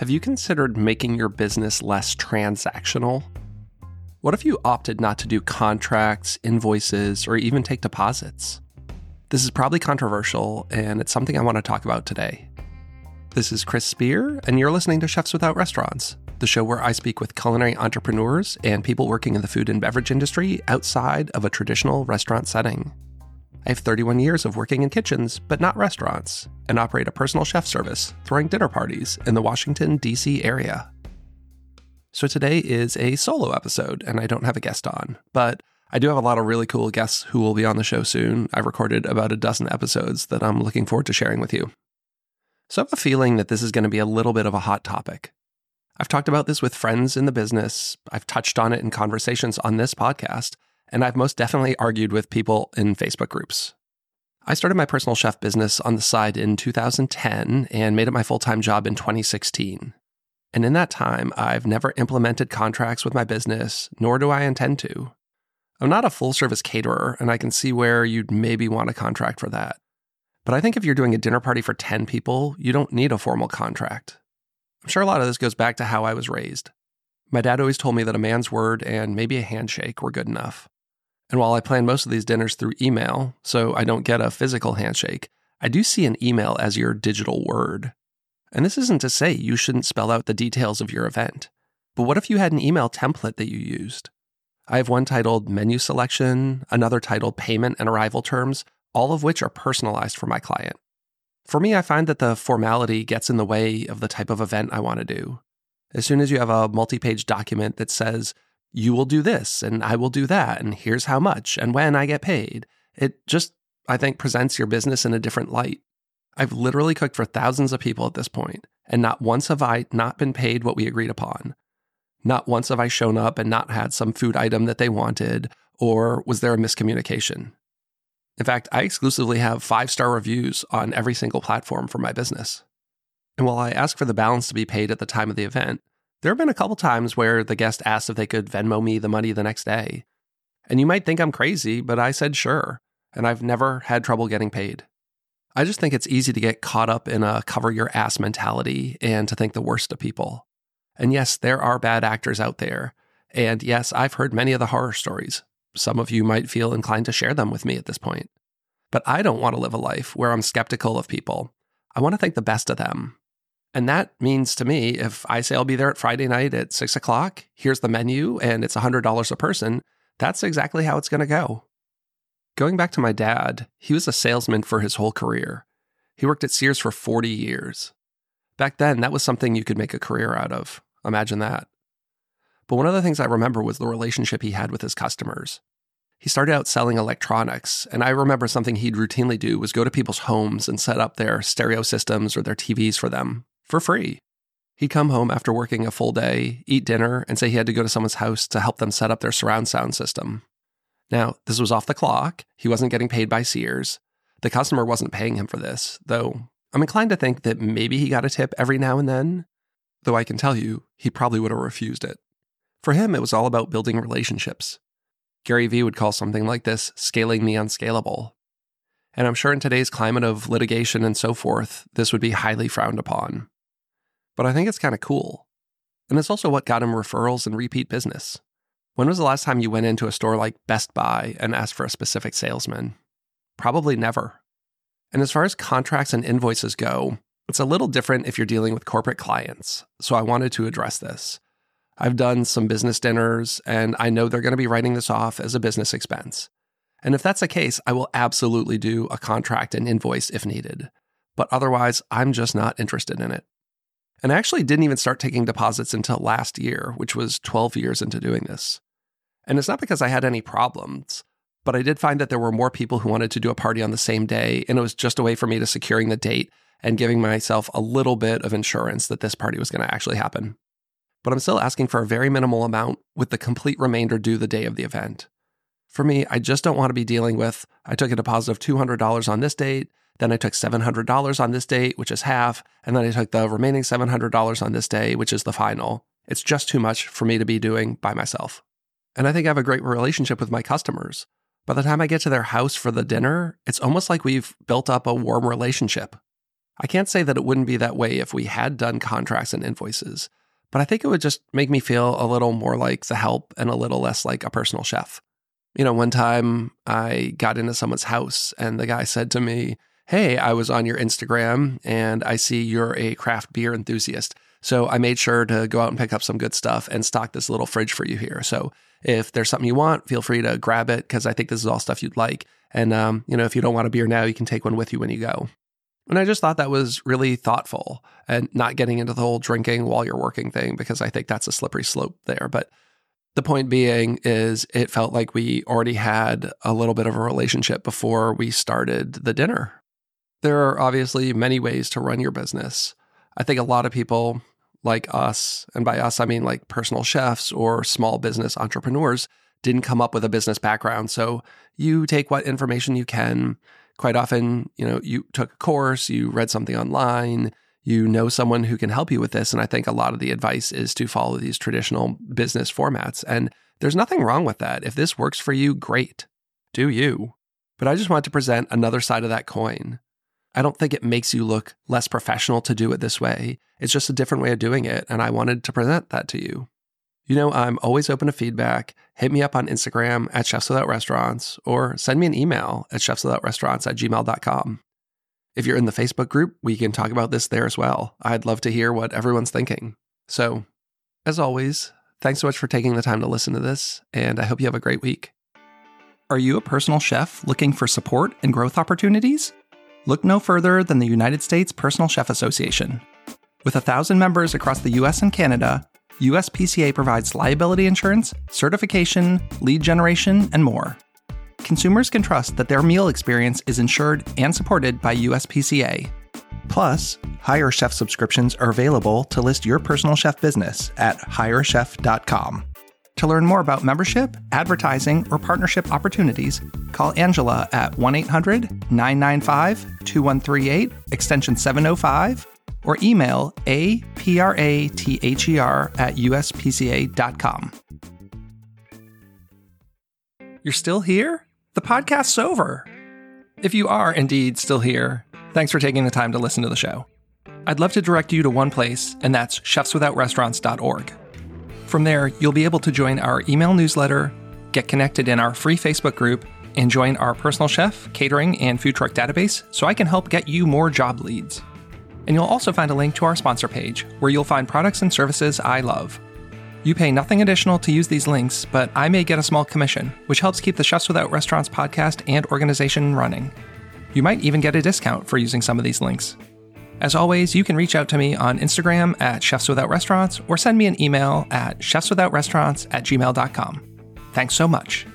Have you considered making your business less transactional? What if you opted not to do contracts, invoices, or even take deposits? This is probably controversial, and it's something I want to talk about today. This is Chris Spear, and you're listening to Chefs Without Restaurants, the show where I speak with culinary entrepreneurs and people working in the food and beverage industry outside of a traditional restaurant setting. I have 31 years of working in kitchens, but not restaurants, and operate a personal chef service, throwing dinner parties in the Washington, D.C. area. So today is a solo episode, and I don't have a guest on, but I do have a lot of really cool guests who will be on the show soon. I've recorded about a dozen episodes that I'm looking forward to sharing with you. So I have a feeling that this is going to be a little bit of a hot topic. I've talked about this with friends in the business, I've touched on it in conversations on this podcast, and I've most definitely argued with people in Facebook groups. I started my personal chef business on the side in 2010 and made it my full time job in 2016. And in that time, I've never implemented contracts with my business, nor do I intend to. I'm not a full service caterer, and I can see where you'd maybe want a contract for that. But I think if you're doing a dinner party for 10 people, you don't need a formal contract. I'm sure a lot of this goes back to how I was raised. My dad always told me that a man's word and maybe a handshake were good enough. And while I plan most of these dinners through email, so I don't get a physical handshake, I do see an email as your digital word. And this isn't to say you shouldn't spell out the details of your event. But what if you had an email template that you used? I have one titled Menu Selection, another titled Payment and Arrival Terms, all of which are personalized for my client. For me, I find that the formality gets in the way of the type of event I want to do. As soon as you have a multi page document that says, you will do this and I will do that, and here's how much and when I get paid. It just, I think, presents your business in a different light. I've literally cooked for thousands of people at this point, and not once have I not been paid what we agreed upon. Not once have I shown up and not had some food item that they wanted, or was there a miscommunication? In fact, I exclusively have five star reviews on every single platform for my business. And while I ask for the balance to be paid at the time of the event, there have been a couple times where the guest asked if they could Venmo me the money the next day. And you might think I'm crazy, but I said sure, and I've never had trouble getting paid. I just think it's easy to get caught up in a cover your ass mentality and to think the worst of people. And yes, there are bad actors out there. And yes, I've heard many of the horror stories. Some of you might feel inclined to share them with me at this point. But I don't want to live a life where I'm skeptical of people. I want to think the best of them and that means to me, if I say I'll be there at Friday night at six o'clock, here's the menu and it's $100 a person, that's exactly how it's going to go. Going back to my dad, he was a salesman for his whole career. He worked at Sears for 40 years. Back then, that was something you could make a career out of. Imagine that. But one of the things I remember was the relationship he had with his customers. He started out selling electronics, and I remember something he'd routinely do was go to people's homes and set up their stereo systems or their TVs for them for free. He'd come home after working a full day, eat dinner, and say he had to go to someone's house to help them set up their surround sound system. Now, this was off the clock. He wasn't getting paid by Sears. The customer wasn't paying him for this, though I'm inclined to think that maybe he got a tip every now and then, though I can tell you, he probably would have refused it. For him, it was all about building relationships. Gary Vee would call something like this scaling the unscalable. And I'm sure in today's climate of litigation and so forth, this would be highly frowned upon but I think it's kind of cool. And it's also what got him referrals and repeat business. When was the last time you went into a store like Best Buy and asked for a specific salesman? Probably never. And as far as contracts and invoices go, it's a little different if you're dealing with corporate clients. So I wanted to address this. I've done some business dinners and I know they're going to be writing this off as a business expense. And if that's the case, I will absolutely do a contract and invoice if needed. But otherwise, I'm just not interested in it. And I actually didn't even start taking deposits until last year, which was 12 years into doing this. And it's not because I had any problems, but I did find that there were more people who wanted to do a party on the same day, and it was just a way for me to securing the date and giving myself a little bit of insurance that this party was going to actually happen. But I'm still asking for a very minimal amount with the complete remainder due the day of the event. For me, I just don't want to be dealing with I took a deposit of $200 on this date, then I took $700 on this date, which is half. And then I took the remaining $700 on this day, which is the final. It's just too much for me to be doing by myself. And I think I have a great relationship with my customers. By the time I get to their house for the dinner, it's almost like we've built up a warm relationship. I can't say that it wouldn't be that way if we had done contracts and invoices, but I think it would just make me feel a little more like the help and a little less like a personal chef. You know, one time I got into someone's house and the guy said to me, Hey, I was on your Instagram and I see you're a craft beer enthusiast. So I made sure to go out and pick up some good stuff and stock this little fridge for you here. So if there's something you want, feel free to grab it because I think this is all stuff you'd like. And, um, you know, if you don't want a beer now, you can take one with you when you go. And I just thought that was really thoughtful and not getting into the whole drinking while you're working thing because I think that's a slippery slope there. But the point being is it felt like we already had a little bit of a relationship before we started the dinner. There are obviously many ways to run your business. I think a lot of people like us, and by us, I mean like personal chefs or small business entrepreneurs, didn't come up with a business background. So you take what information you can. Quite often, you know, you took a course, you read something online, you know someone who can help you with this. And I think a lot of the advice is to follow these traditional business formats. And there's nothing wrong with that. If this works for you, great. Do you. But I just want to present another side of that coin. I don't think it makes you look less professional to do it this way. It's just a different way of doing it. And I wanted to present that to you. You know, I'm always open to feedback. Hit me up on Instagram at Chefs Without Restaurants or send me an email at chefswithoutrestaurants at gmail.com. If you're in the Facebook group, we can talk about this there as well. I'd love to hear what everyone's thinking. So, as always, thanks so much for taking the time to listen to this, and I hope you have a great week. Are you a personal chef looking for support and growth opportunities? Look no further than the United States Personal Chef Association. With a thousand members across the US and Canada, USPCA provides liability insurance, certification, lead generation, and more consumers can trust that their meal experience is insured and supported by USPCA. Plus, Hire Chef subscriptions are available to list your personal chef business at hirechef.com. To learn more about membership, advertising, or partnership opportunities, call Angela at 1 800 995 2138, extension 705, or email aprather at uspca.com. You're still here? The podcast's over. If you are indeed still here, thanks for taking the time to listen to the show. I'd love to direct you to one place, and that's chefswithoutrestaurants.org. From there, you'll be able to join our email newsletter, get connected in our free Facebook group, and join our personal chef, catering, and food truck database so I can help get you more job leads. And you'll also find a link to our sponsor page where you'll find products and services I love. You pay nothing additional to use these links, but I may get a small commission, which helps keep the Chefs Without Restaurants podcast and organization running. You might even get a discount for using some of these links. As always, you can reach out to me on Instagram at Chefs Without Restaurants or send me an email at chefswithoutrestaurants at gmail.com. Thanks so much.